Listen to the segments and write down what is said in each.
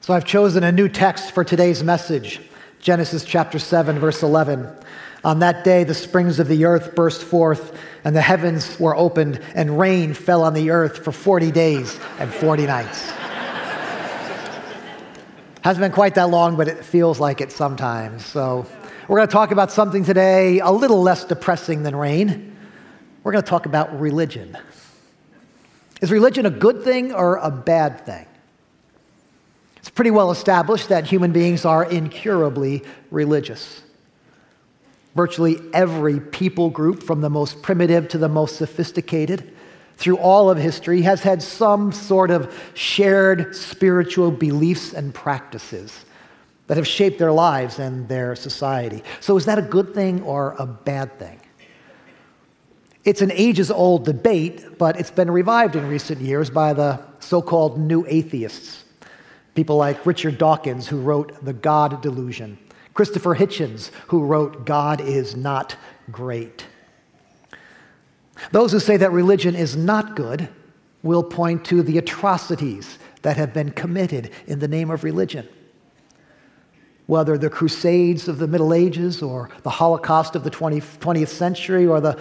So I've chosen a new text for today's message Genesis chapter 7, verse 11. On that day, the springs of the earth burst forth, and the heavens were opened, and rain fell on the earth for 40 days and 40 nights. Hasn't been quite that long, but it feels like it sometimes. So, we're going to talk about something today a little less depressing than rain. We're going to talk about religion. Is religion a good thing or a bad thing? It's pretty well established that human beings are incurably religious. Virtually every people group, from the most primitive to the most sophisticated, through all of history, has had some sort of shared spiritual beliefs and practices that have shaped their lives and their society. So, is that a good thing or a bad thing? It's an ages old debate, but it's been revived in recent years by the so called new atheists. People like Richard Dawkins, who wrote The God Delusion, Christopher Hitchens, who wrote God is Not Great. Those who say that religion is not good will point to the atrocities that have been committed in the name of religion. Whether the Crusades of the Middle Ages or the Holocaust of the 20, 20th century or the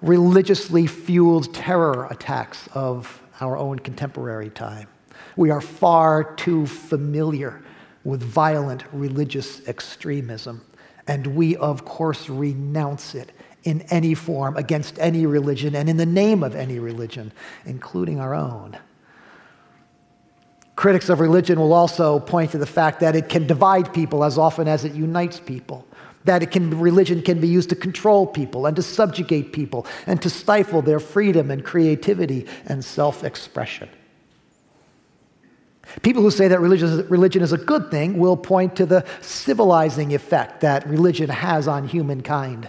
religiously fueled terror attacks of our own contemporary time. We are far too familiar with violent religious extremism, and we, of course, renounce it in any form against any religion and in the name of any religion, including our own. Critics of religion will also point to the fact that it can divide people as often as it unites people. That it can, religion can be used to control people and to subjugate people and to stifle their freedom and creativity and self expression. People who say that religion is a good thing will point to the civilizing effect that religion has on humankind.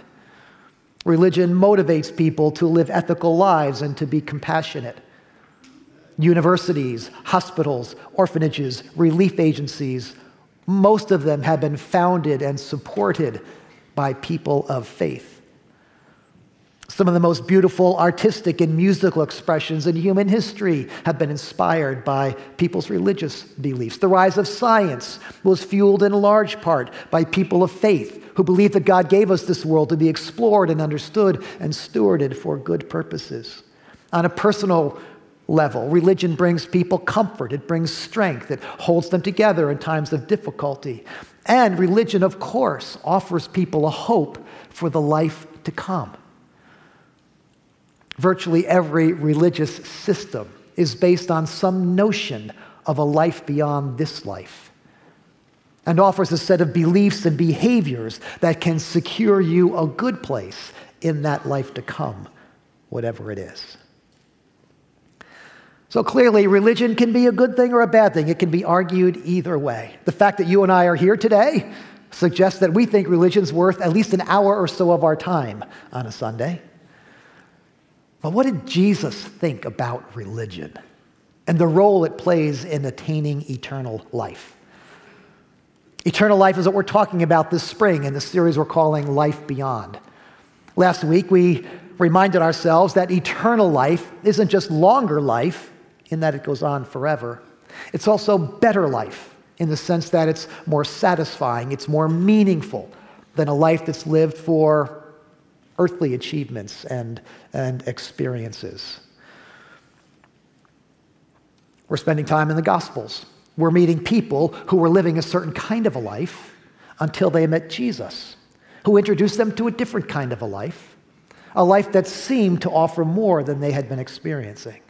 Religion motivates people to live ethical lives and to be compassionate. Universities, hospitals, orphanages, relief agencies, most of them have been founded and supported by people of faith. Some of the most beautiful artistic and musical expressions in human history have been inspired by people's religious beliefs. The rise of science was fueled in large part by people of faith who believed that God gave us this world to be explored and understood and stewarded for good purposes. On a personal level, religion brings people comfort, it brings strength, it holds them together in times of difficulty. And religion, of course, offers people a hope for the life to come. Virtually every religious system is based on some notion of a life beyond this life and offers a set of beliefs and behaviors that can secure you a good place in that life to come, whatever it is. So clearly, religion can be a good thing or a bad thing. It can be argued either way. The fact that you and I are here today suggests that we think religion's worth at least an hour or so of our time on a Sunday. But what did Jesus think about religion and the role it plays in attaining eternal life? Eternal life is what we're talking about this spring in the series we're calling Life Beyond. Last week, we reminded ourselves that eternal life isn't just longer life in that it goes on forever, it's also better life in the sense that it's more satisfying, it's more meaningful than a life that's lived for earthly achievements and, and experiences. We're spending time in the Gospels we're meeting people who were living a certain kind of a life until they met Jesus, who introduced them to a different kind of a life, a life that seemed to offer more than they had been experiencing.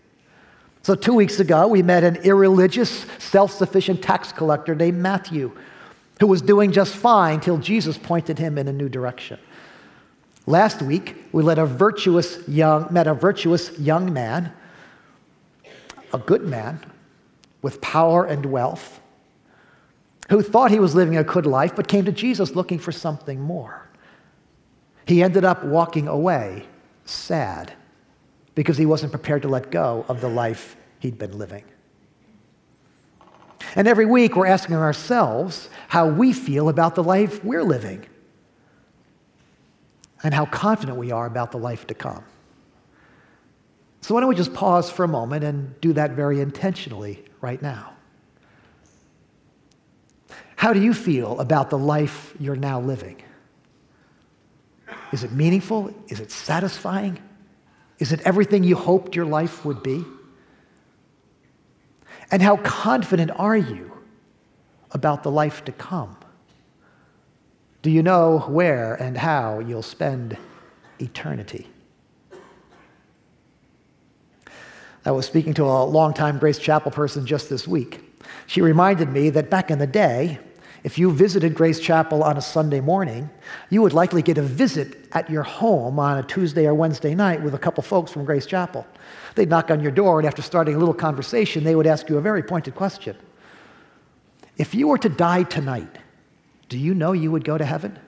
So, two weeks ago, we met an irreligious, self sufficient tax collector named Matthew, who was doing just fine till Jesus pointed him in a new direction. Last week, we met a virtuous young, met a virtuous young man, a good man, with power and wealth, who thought he was living a good life but came to Jesus looking for something more. He ended up walking away sad because he wasn't prepared to let go of the life he'd been living. And every week we're asking ourselves how we feel about the life we're living and how confident we are about the life to come. So, why don't we just pause for a moment and do that very intentionally right now? How do you feel about the life you're now living? Is it meaningful? Is it satisfying? Is it everything you hoped your life would be? And how confident are you about the life to come? Do you know where and how you'll spend eternity? I was speaking to a longtime Grace Chapel person just this week. She reminded me that back in the day, if you visited Grace Chapel on a Sunday morning, you would likely get a visit at your home on a Tuesday or Wednesday night with a couple folks from Grace Chapel. They'd knock on your door, and after starting a little conversation, they would ask you a very pointed question If you were to die tonight, do you know you would go to heaven?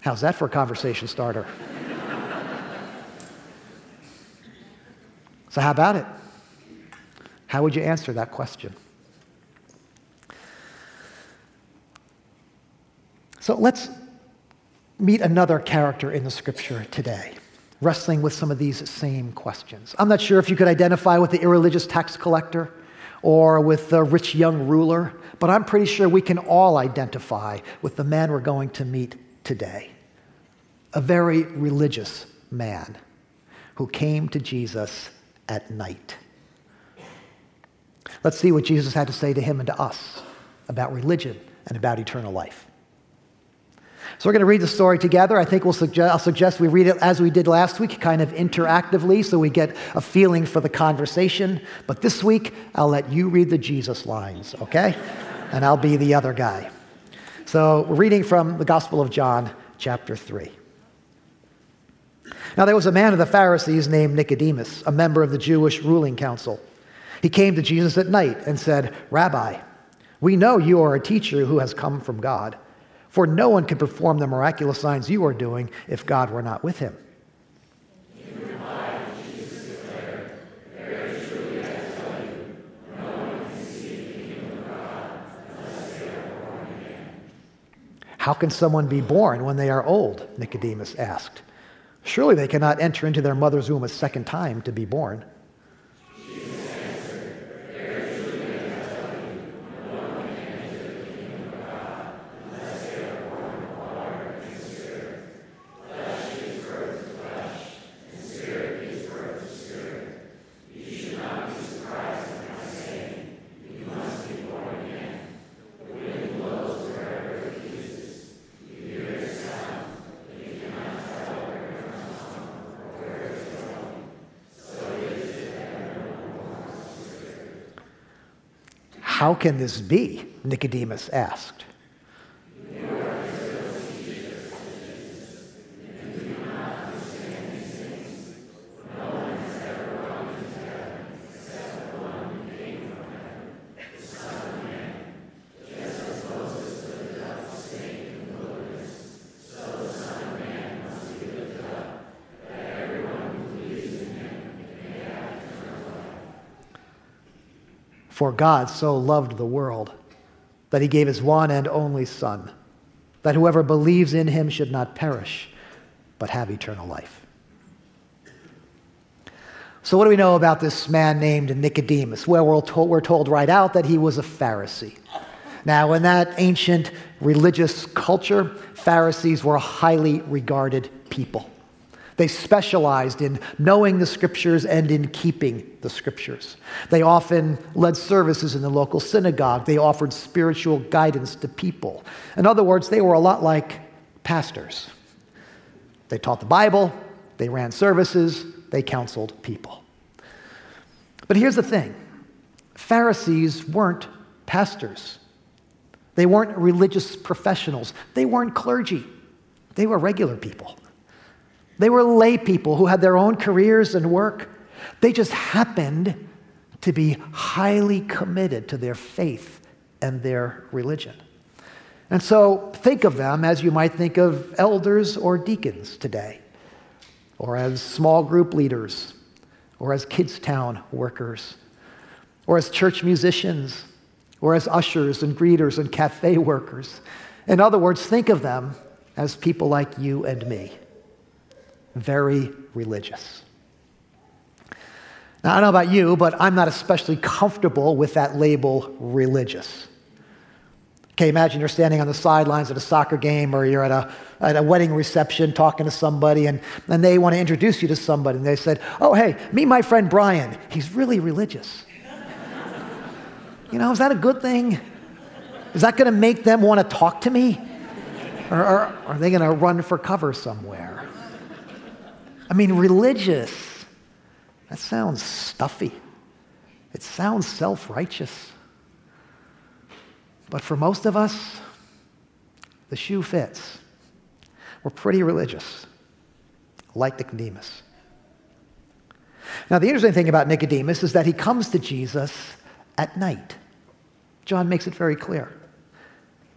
How's that for a conversation starter? so, how about it? How would you answer that question? So let's meet another character in the scripture today, wrestling with some of these same questions. I'm not sure if you could identify with the irreligious tax collector or with the rich young ruler, but I'm pretty sure we can all identify with the man we're going to meet today. A very religious man who came to Jesus at night. Let's see what Jesus had to say to him and to us about religion and about eternal life. So we're going to read the story together. I think we'll suggest, I'll suggest we read it as we did last week, kind of interactively, so we get a feeling for the conversation. But this week, I'll let you read the Jesus lines, okay? And I'll be the other guy. So we're reading from the Gospel of John, chapter 3. Now there was a man of the Pharisees named Nicodemus, a member of the Jewish ruling council. He came to Jesus at night and said, Rabbi, we know you are a teacher who has come from God. For no one can perform the miraculous signs you are doing if God were not with him. How can someone be born when they are old? Nicodemus asked. Surely they cannot enter into their mother's womb a second time to be born. How can this be? Nicodemus asked. For God so loved the world that he gave his one and only Son, that whoever believes in him should not perish, but have eternal life. So, what do we know about this man named Nicodemus? Well, we're told, we're told right out that he was a Pharisee. Now, in that ancient religious culture, Pharisees were highly regarded people. They specialized in knowing the scriptures and in keeping the scriptures. They often led services in the local synagogue. They offered spiritual guidance to people. In other words, they were a lot like pastors. They taught the Bible, they ran services, they counseled people. But here's the thing Pharisees weren't pastors, they weren't religious professionals, they weren't clergy, they were regular people. They were lay people who had their own careers and work. They just happened to be highly committed to their faith and their religion. And so think of them as you might think of elders or deacons today, or as small group leaders, or as Kidstown workers, or as church musicians, or as ushers and greeters and cafe workers. In other words, think of them as people like you and me very religious. Now, I don't know about you, but I'm not especially comfortable with that label religious. Okay, imagine you're standing on the sidelines at a soccer game or you're at a, at a wedding reception talking to somebody and, and they want to introduce you to somebody and they said, Oh, hey, meet my friend Brian. He's really religious. you know, is that a good thing? Is that going to make them want to talk to me? Or, or are they going to run for cover somewhere? I mean, religious, that sounds stuffy. It sounds self righteous. But for most of us, the shoe fits. We're pretty religious, like Nicodemus. Now, the interesting thing about Nicodemus is that he comes to Jesus at night. John makes it very clear.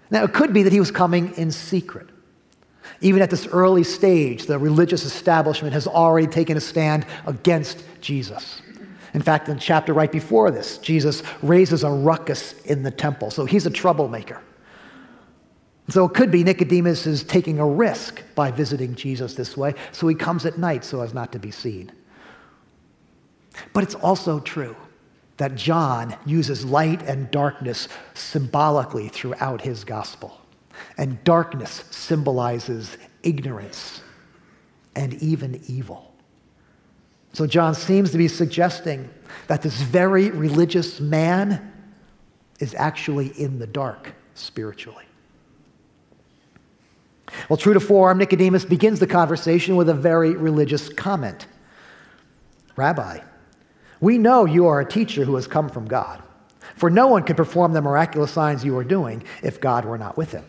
Now, it could be that he was coming in secret. Even at this early stage, the religious establishment has already taken a stand against Jesus. In fact, in the chapter right before this, Jesus raises a ruckus in the temple. So he's a troublemaker. So it could be Nicodemus is taking a risk by visiting Jesus this way, so he comes at night so as not to be seen. But it's also true that John uses light and darkness symbolically throughout his gospel. And darkness symbolizes ignorance and even evil. So John seems to be suggesting that this very religious man is actually in the dark spiritually. Well, true to form, Nicodemus begins the conversation with a very religious comment Rabbi, we know you are a teacher who has come from God, for no one could perform the miraculous signs you are doing if God were not with him.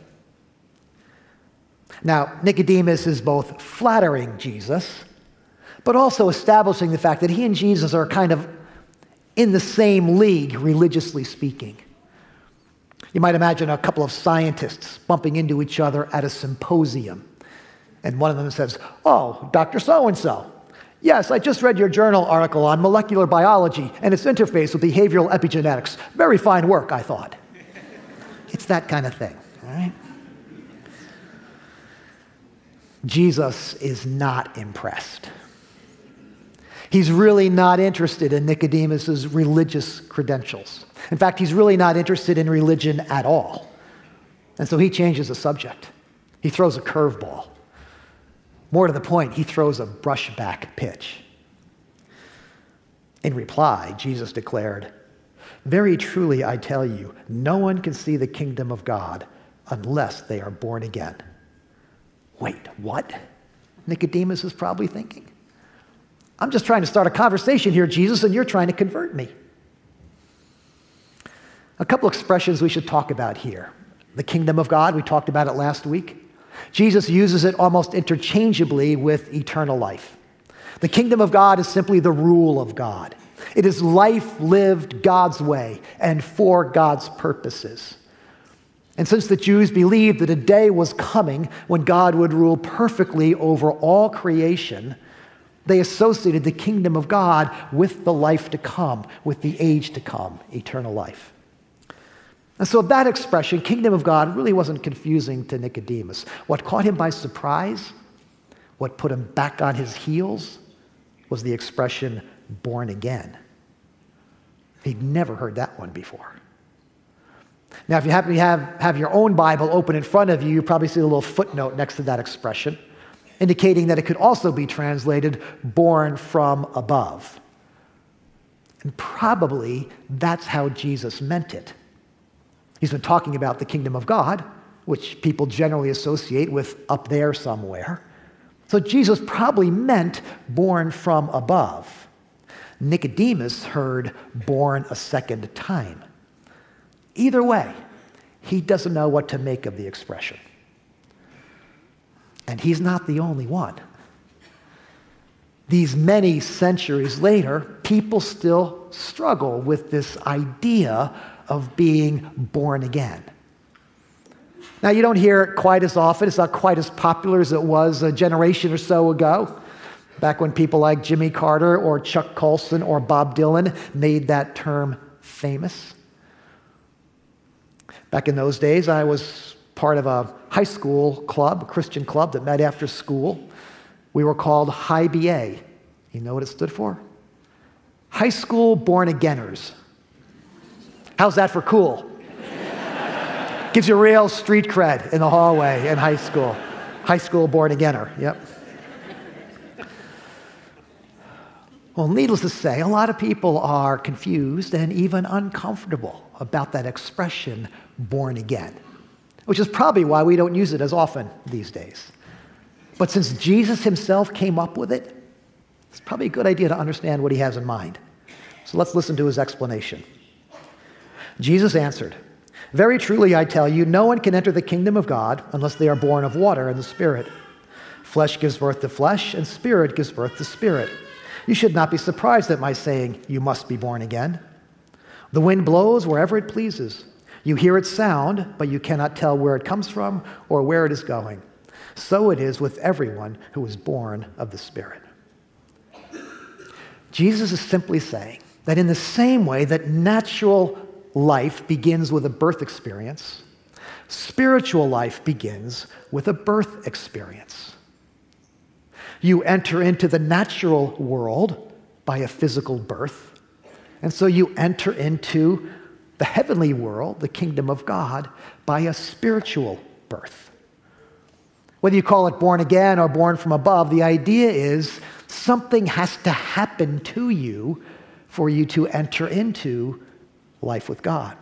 Now, Nicodemus is both flattering Jesus but also establishing the fact that he and Jesus are kind of in the same league, religiously speaking. You might imagine a couple of scientists bumping into each other at a symposium. And one of them says, Oh, Dr. So and so. Yes, I just read your journal article on molecular biology and its interface with behavioral epigenetics. Very fine work, I thought. it's that kind of thing, all right? Jesus is not impressed. He's really not interested in Nicodemus's religious credentials. In fact, he's really not interested in religion at all. And so he changes the subject. He throws a curveball. More to the point, he throws a brushback pitch. In reply, Jesus declared, Very truly, I tell you, no one can see the kingdom of God unless they are born again. Wait, what? Nicodemus is probably thinking. I'm just trying to start a conversation here, Jesus, and you're trying to convert me. A couple expressions we should talk about here. The kingdom of God, we talked about it last week. Jesus uses it almost interchangeably with eternal life. The kingdom of God is simply the rule of God. It is life lived God's way and for God's purposes. And since the Jews believed that a day was coming when God would rule perfectly over all creation, they associated the kingdom of God with the life to come, with the age to come, eternal life. And so that expression, kingdom of God, really wasn't confusing to Nicodemus. What caught him by surprise, what put him back on his heels, was the expression born again. He'd never heard that one before. Now, if you happen to have, have your own Bible open in front of you, you probably see a little footnote next to that expression indicating that it could also be translated born from above. And probably that's how Jesus meant it. He's been talking about the kingdom of God, which people generally associate with up there somewhere. So Jesus probably meant born from above. Nicodemus heard born a second time. Either way, he doesn't know what to make of the expression. And he's not the only one. These many centuries later, people still struggle with this idea of being born again. Now, you don't hear it quite as often. It's not quite as popular as it was a generation or so ago, back when people like Jimmy Carter or Chuck Colson or Bob Dylan made that term famous. Back in those days, I was part of a high school club, a Christian club that met after school. We were called High BA. You know what it stood for? High School Born Againers. How's that for cool? Gives you real street cred in the hallway in high school. High school born againer, yep. Well, needless to say, a lot of people are confused and even uncomfortable about that expression, born again, which is probably why we don't use it as often these days. But since Jesus himself came up with it, it's probably a good idea to understand what he has in mind. So let's listen to his explanation. Jesus answered, Very truly I tell you, no one can enter the kingdom of God unless they are born of water and the Spirit. Flesh gives birth to flesh, and spirit gives birth to spirit. You should not be surprised at my saying, You must be born again. The wind blows wherever it pleases. You hear its sound, but you cannot tell where it comes from or where it is going. So it is with everyone who is born of the Spirit. Jesus is simply saying that in the same way that natural life begins with a birth experience, spiritual life begins with a birth experience. You enter into the natural world by a physical birth. And so you enter into the heavenly world, the kingdom of God, by a spiritual birth. Whether you call it born again or born from above, the idea is something has to happen to you for you to enter into life with God.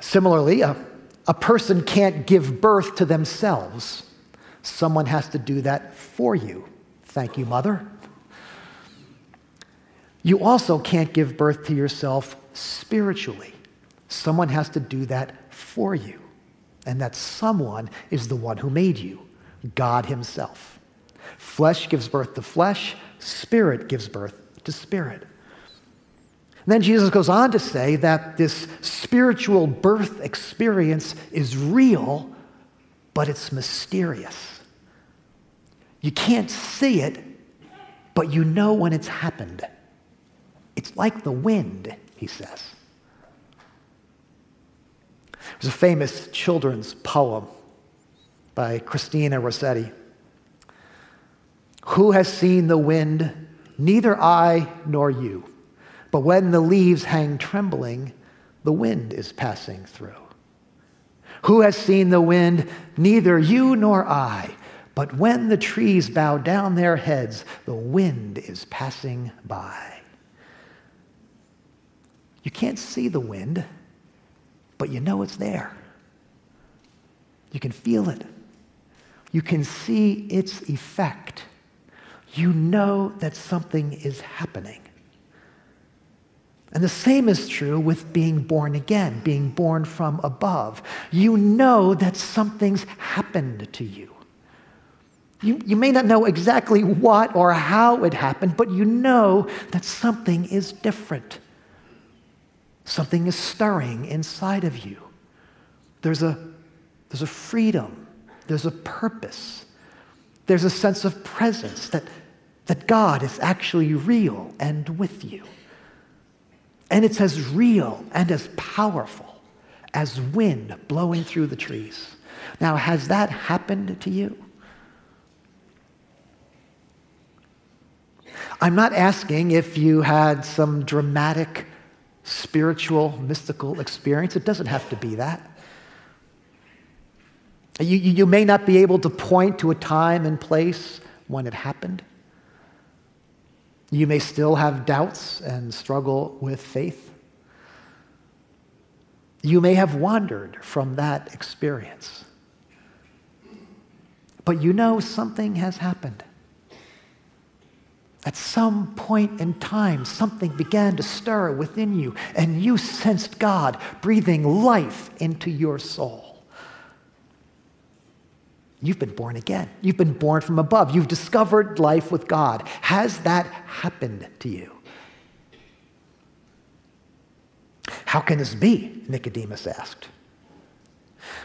Similarly, a, a person can't give birth to themselves. Someone has to do that for you. Thank you, Mother. You also can't give birth to yourself spiritually. Someone has to do that for you. And that someone is the one who made you, God Himself. Flesh gives birth to flesh, spirit gives birth to spirit. And then Jesus goes on to say that this spiritual birth experience is real, but it's mysterious. You can't see it, but you know when it's happened. It's like the wind, he says. There's a famous children's poem by Christina Rossetti. Who has seen the wind? Neither I nor you. But when the leaves hang trembling, the wind is passing through. Who has seen the wind? Neither you nor I. But when the trees bow down their heads, the wind is passing by. You can't see the wind, but you know it's there. You can feel it. You can see its effect. You know that something is happening. And the same is true with being born again, being born from above. You know that something's happened to you. You, you may not know exactly what or how it happened, but you know that something is different. Something is stirring inside of you. There's a, there's a freedom, there's a purpose, there's a sense of presence that, that God is actually real and with you. And it's as real and as powerful as wind blowing through the trees. Now, has that happened to you? I'm not asking if you had some dramatic spiritual, mystical experience. It doesn't have to be that. You, you may not be able to point to a time and place when it happened. You may still have doubts and struggle with faith. You may have wandered from that experience. But you know something has happened. At some point in time, something began to stir within you, and you sensed God breathing life into your soul. You've been born again. You've been born from above. You've discovered life with God. Has that happened to you? How can this be? Nicodemus asked.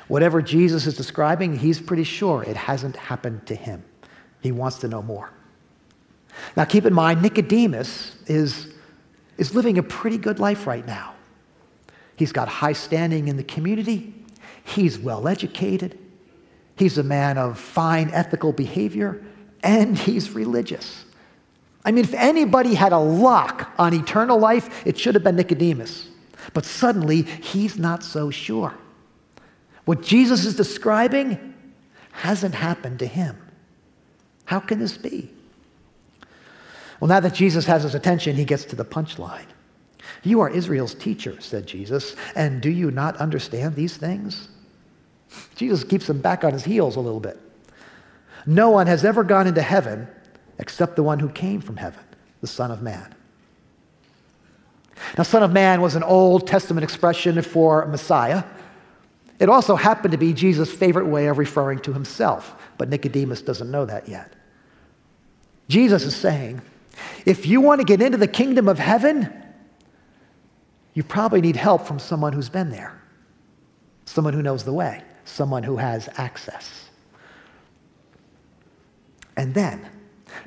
Whatever Jesus is describing, he's pretty sure it hasn't happened to him. He wants to know more. Now, keep in mind, Nicodemus is, is living a pretty good life right now. He's got high standing in the community, he's well educated, he's a man of fine ethical behavior, and he's religious. I mean, if anybody had a lock on eternal life, it should have been Nicodemus. But suddenly, he's not so sure. What Jesus is describing hasn't happened to him. How can this be? Well, now that Jesus has his attention, he gets to the punchline. You are Israel's teacher, said Jesus, and do you not understand these things? Jesus keeps him back on his heels a little bit. No one has ever gone into heaven except the one who came from heaven, the Son of Man. Now, Son of Man was an Old Testament expression for Messiah. It also happened to be Jesus' favorite way of referring to himself, but Nicodemus doesn't know that yet. Jesus is saying, if you want to get into the kingdom of heaven, you probably need help from someone who's been there, someone who knows the way, someone who has access. And then,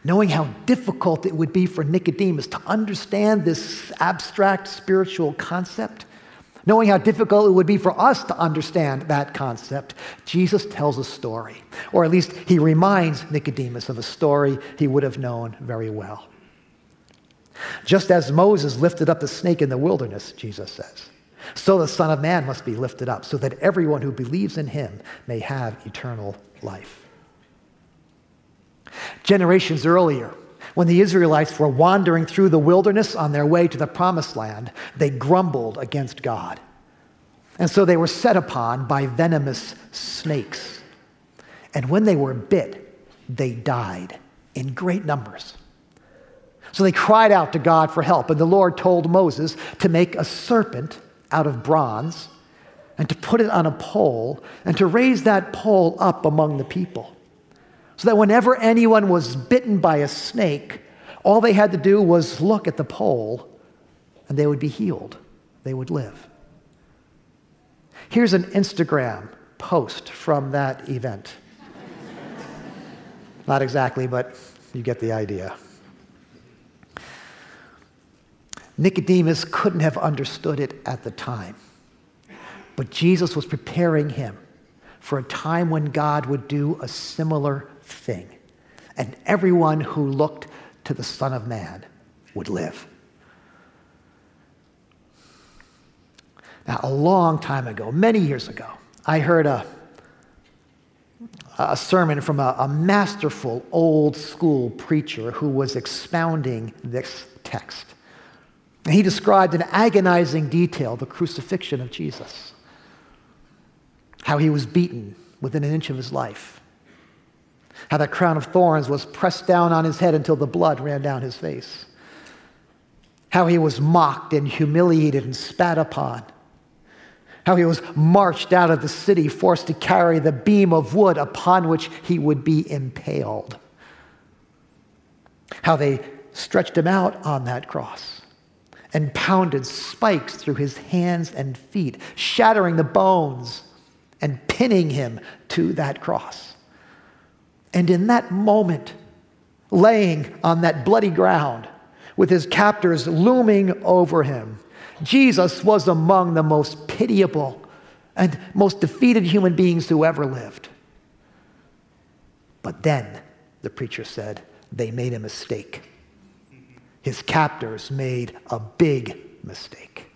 knowing how difficult it would be for Nicodemus to understand this abstract spiritual concept, knowing how difficult it would be for us to understand that concept, Jesus tells a story, or at least he reminds Nicodemus of a story he would have known very well. Just as Moses lifted up the snake in the wilderness, Jesus says, so the Son of Man must be lifted up, so that everyone who believes in him may have eternal life. Generations earlier, when the Israelites were wandering through the wilderness on their way to the promised land, they grumbled against God. And so they were set upon by venomous snakes. And when they were bit, they died in great numbers. So they cried out to God for help, and the Lord told Moses to make a serpent out of bronze and to put it on a pole and to raise that pole up among the people. So that whenever anyone was bitten by a snake, all they had to do was look at the pole and they would be healed. They would live. Here's an Instagram post from that event. Not exactly, but you get the idea. Nicodemus couldn't have understood it at the time. But Jesus was preparing him for a time when God would do a similar thing. And everyone who looked to the Son of Man would live. Now, a long time ago, many years ago, I heard a, a sermon from a, a masterful old school preacher who was expounding this text. He described in agonizing detail the crucifixion of Jesus, how he was beaten within an inch of his life, how that crown of thorns was pressed down on his head until the blood ran down his face, how he was mocked and humiliated and spat upon, how he was marched out of the city, forced to carry the beam of wood upon which he would be impaled, how they stretched him out on that cross and pounded spikes through his hands and feet, shattering the bones and pinning him to that cross. And in that moment, laying on that bloody ground with his captors looming over him, Jesus was among the most pitiable and most defeated human beings who ever lived. But then, the preacher said, they made a mistake his captors made a big mistake.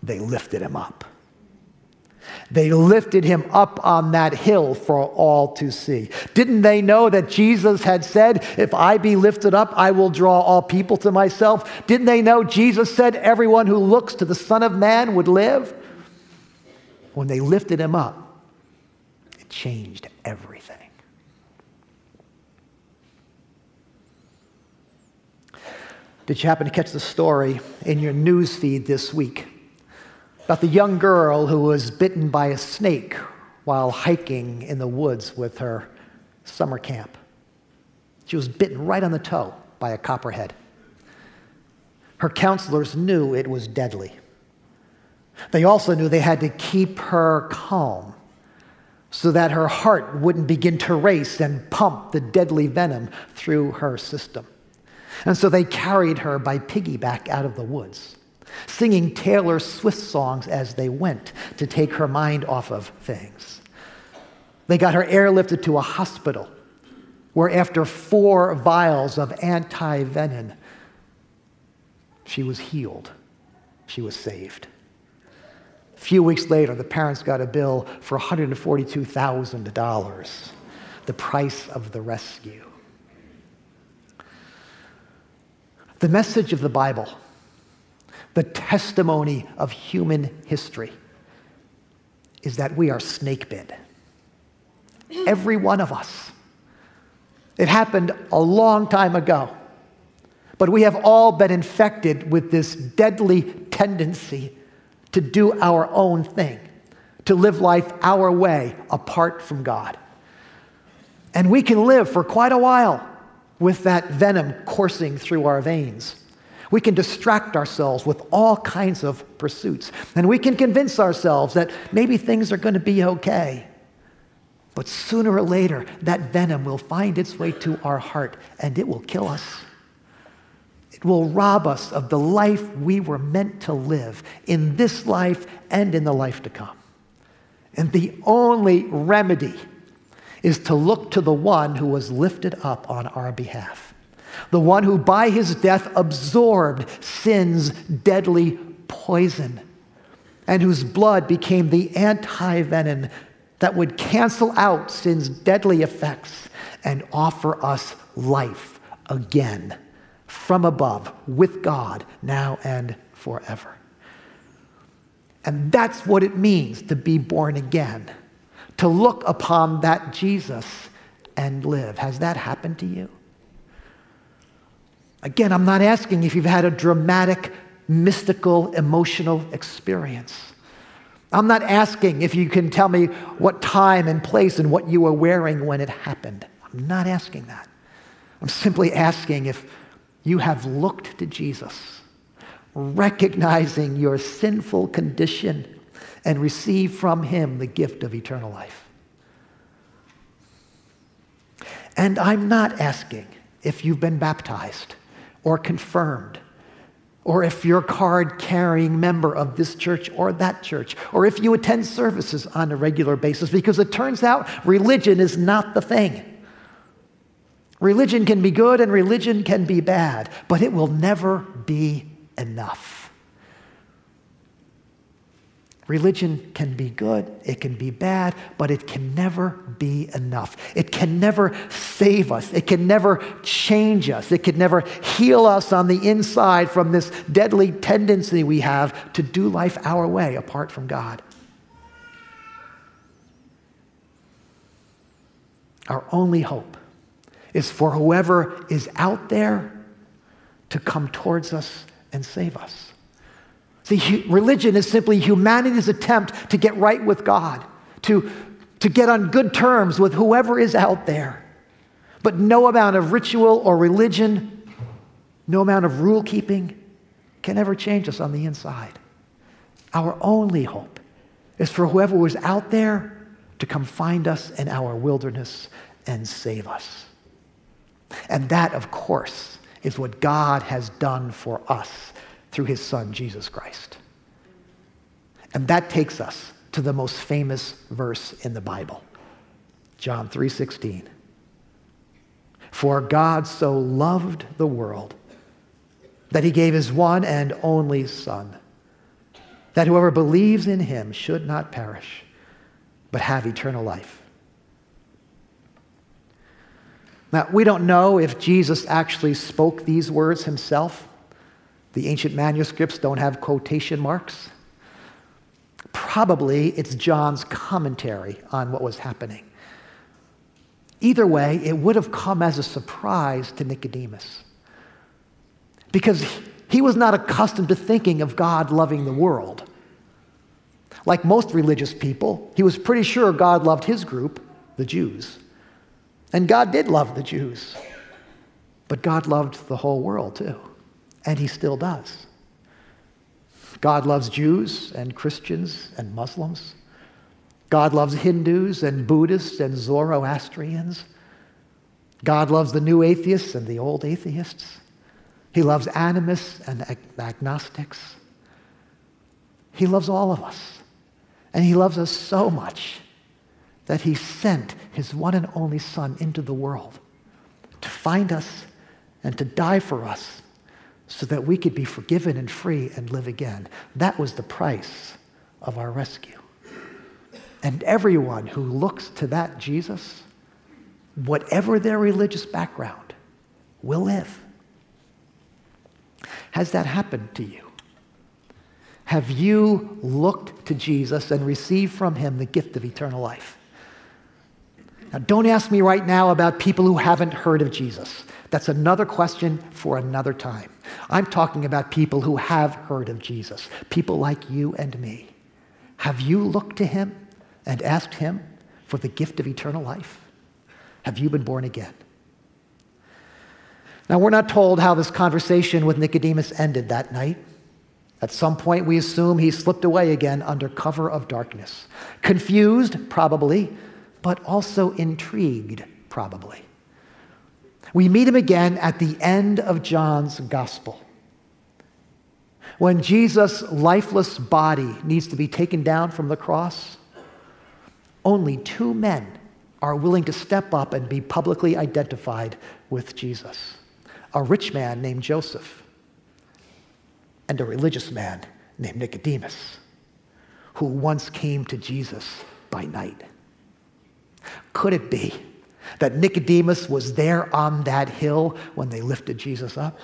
They lifted him up. They lifted him up on that hill for all to see. Didn't they know that Jesus had said, If I be lifted up, I will draw all people to myself? Didn't they know Jesus said, Everyone who looks to the Son of Man would live? When they lifted him up, it changed everything. Did you happen to catch the story in your news feed this week about the young girl who was bitten by a snake while hiking in the woods with her summer camp? She was bitten right on the toe by a copperhead. Her counselors knew it was deadly. They also knew they had to keep her calm so that her heart wouldn't begin to race and pump the deadly venom through her system. And so they carried her by piggyback out of the woods, singing Taylor Swift songs as they went to take her mind off of things. They got her airlifted to a hospital where, after four vials of anti venom, she was healed she was saved. A few weeks later, the parents got a bill for $142,000, the price of the rescue. The message of the Bible, the testimony of human history, is that we are snake bit. Every one of us. It happened a long time ago. But we have all been infected with this deadly tendency to do our own thing, to live life our way apart from God. And we can live for quite a while with that venom coursing through our veins. We can distract ourselves with all kinds of pursuits. And we can convince ourselves that maybe things are going to be okay. But sooner or later, that venom will find its way to our heart and it will kill us. It will rob us of the life we were meant to live in this life and in the life to come. And the only remedy is to look to the one who was lifted up on our behalf, the one who by his death absorbed sin's deadly poison, and whose blood became the anti venom that would cancel out sin's deadly effects and offer us life again from above with God now and forever. And that's what it means to be born again, to look upon that Jesus and live. Has that happened to you? Again, I'm not asking if you've had a dramatic, mystical, emotional experience. I'm not asking if you can tell me what time and place and what you were wearing when it happened. I'm not asking that. I'm simply asking if you have looked to Jesus, recognizing your sinful condition, and receive from him the gift of eternal life. And I'm not asking if you've been baptized or confirmed or if you're a card carrying member of this church or that church, or if you attend services on a regular basis, because it turns out religion is not the thing. Religion can be good and religion can be bad, but it will never be enough. Religion can be good, it can be bad, but it can never be enough. It can never save us. It can never change us. It can never heal us on the inside from this deadly tendency we have to do life our way apart from God. Our only hope is for whoever is out there to come towards us and save us. See, religion is simply humanity's attempt to get right with God, to, to get on good terms with whoever is out there. But no amount of ritual or religion, no amount of rule keeping can ever change us on the inside. Our only hope is for whoever was out there to come find us in our wilderness and save us. And that, of course, is what God has done for us through his son, Jesus Christ. And that takes us to the most famous verse in the Bible, John 3:16. For God so loved the world that he gave his one and only son, that whoever believes in him should not perish, but have eternal life. Now, we don't know if Jesus actually spoke these words himself. The ancient manuscripts don't have quotation marks. Probably it's John's commentary on what was happening. Either way, it would have come as a surprise to Nicodemus because he was not accustomed to thinking of God loving the world. Like most religious people, he was pretty sure God loved his group, the Jews. And God did love the Jews, but God loved the whole world too and he still does. God loves Jews and Christians and Muslims. God loves Hindus and Buddhists and Zoroastrians. God loves the new atheists and the old atheists. He loves animists and agnostics. He loves all of us. And he loves us so much that he sent his one and only Son into the world to find us and to die for us so that we could be forgiven and free and live again. That was the price of our rescue. And everyone who looks to that Jesus, whatever their religious background, will live. Has that happened to you? Have you looked to Jesus and received from him the gift of eternal life? Now, don't ask me right now about people who haven't heard of Jesus. That's another question for another time. I'm talking about people who have heard of Jesus, people like you and me. Have you looked to him and asked him for the gift of eternal life? Have you been born again? Now, we're not told how this conversation with Nicodemus ended that night. At some point, we assume he slipped away again under cover of darkness. Confused, probably, but also intrigued, probably. We meet him again at the end of John's gospel. When Jesus' lifeless body needs to be taken down from the cross, only two men are willing to step up and be publicly identified with Jesus a rich man named Joseph and a religious man named Nicodemus, who once came to Jesus by night. Could it be that Nicodemus was there on that hill when they lifted Jesus up?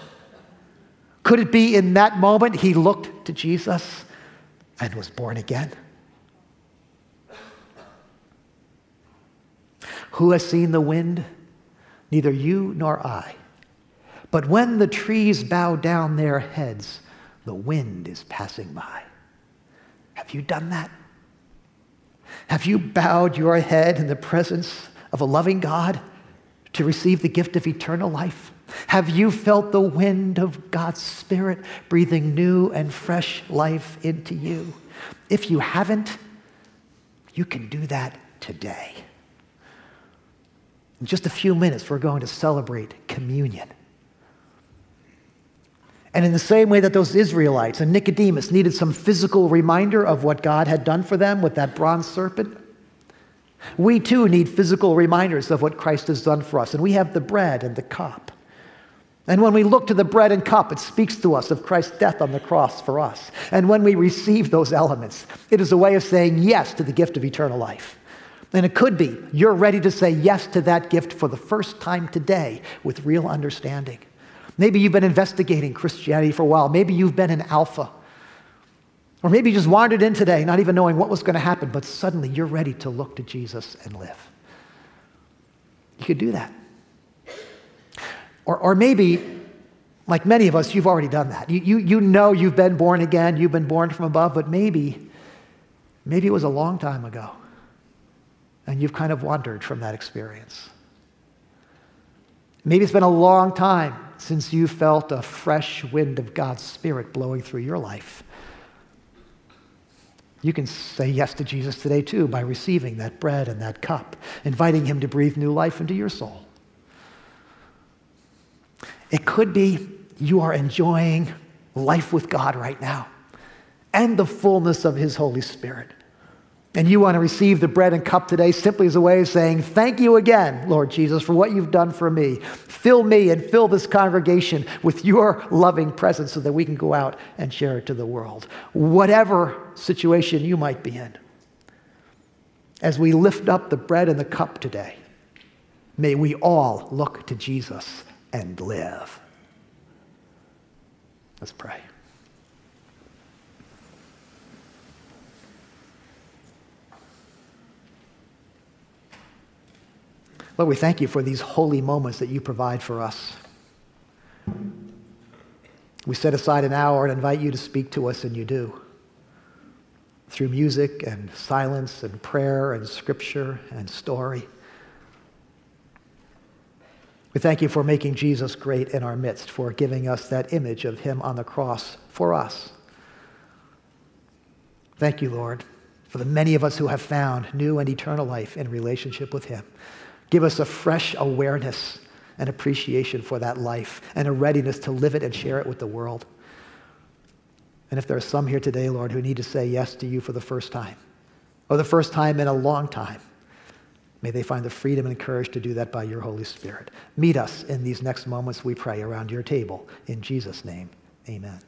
Could it be in that moment he looked to Jesus and was born again? Who has seen the wind? Neither you nor I. But when the trees bow down their heads, the wind is passing by. Have you done that? Have you bowed your head in the presence of a loving God to receive the gift of eternal life? Have you felt the wind of God's Spirit breathing new and fresh life into you? If you haven't, you can do that today. In just a few minutes, we're going to celebrate communion. And in the same way that those Israelites and Nicodemus needed some physical reminder of what God had done for them with that bronze serpent, we too need physical reminders of what Christ has done for us. And we have the bread and the cup. And when we look to the bread and cup, it speaks to us of Christ's death on the cross for us. And when we receive those elements, it is a way of saying yes to the gift of eternal life. And it could be you're ready to say yes to that gift for the first time today with real understanding. Maybe you've been investigating Christianity for a while. Maybe you've been an alpha. Or maybe you just wandered in today, not even knowing what was going to happen, but suddenly you're ready to look to Jesus and live. You could do that. Or, or maybe, like many of us, you've already done that. You, you, you know you've been born again, you've been born from above, but maybe, maybe it was a long time ago. And you've kind of wandered from that experience. Maybe it's been a long time since you felt a fresh wind of God's Spirit blowing through your life. You can say yes to Jesus today, too, by receiving that bread and that cup, inviting Him to breathe new life into your soul. It could be you are enjoying life with God right now and the fullness of His Holy Spirit. And you want to receive the bread and cup today simply as a way of saying, Thank you again, Lord Jesus, for what you've done for me. Fill me and fill this congregation with your loving presence so that we can go out and share it to the world. Whatever situation you might be in, as we lift up the bread and the cup today, may we all look to Jesus and live. Let's pray. Lord, we thank you for these holy moments that you provide for us. We set aside an hour and invite you to speak to us, and you do. Through music and silence and prayer and scripture and story. We thank you for making Jesus great in our midst, for giving us that image of him on the cross for us. Thank you, Lord, for the many of us who have found new and eternal life in relationship with him. Give us a fresh awareness and appreciation for that life and a readiness to live it and share it with the world. And if there are some here today, Lord, who need to say yes to you for the first time, or the first time in a long time, May they find the freedom and courage to do that by your Holy Spirit. Meet us in these next moments, we pray, around your table. In Jesus' name, amen.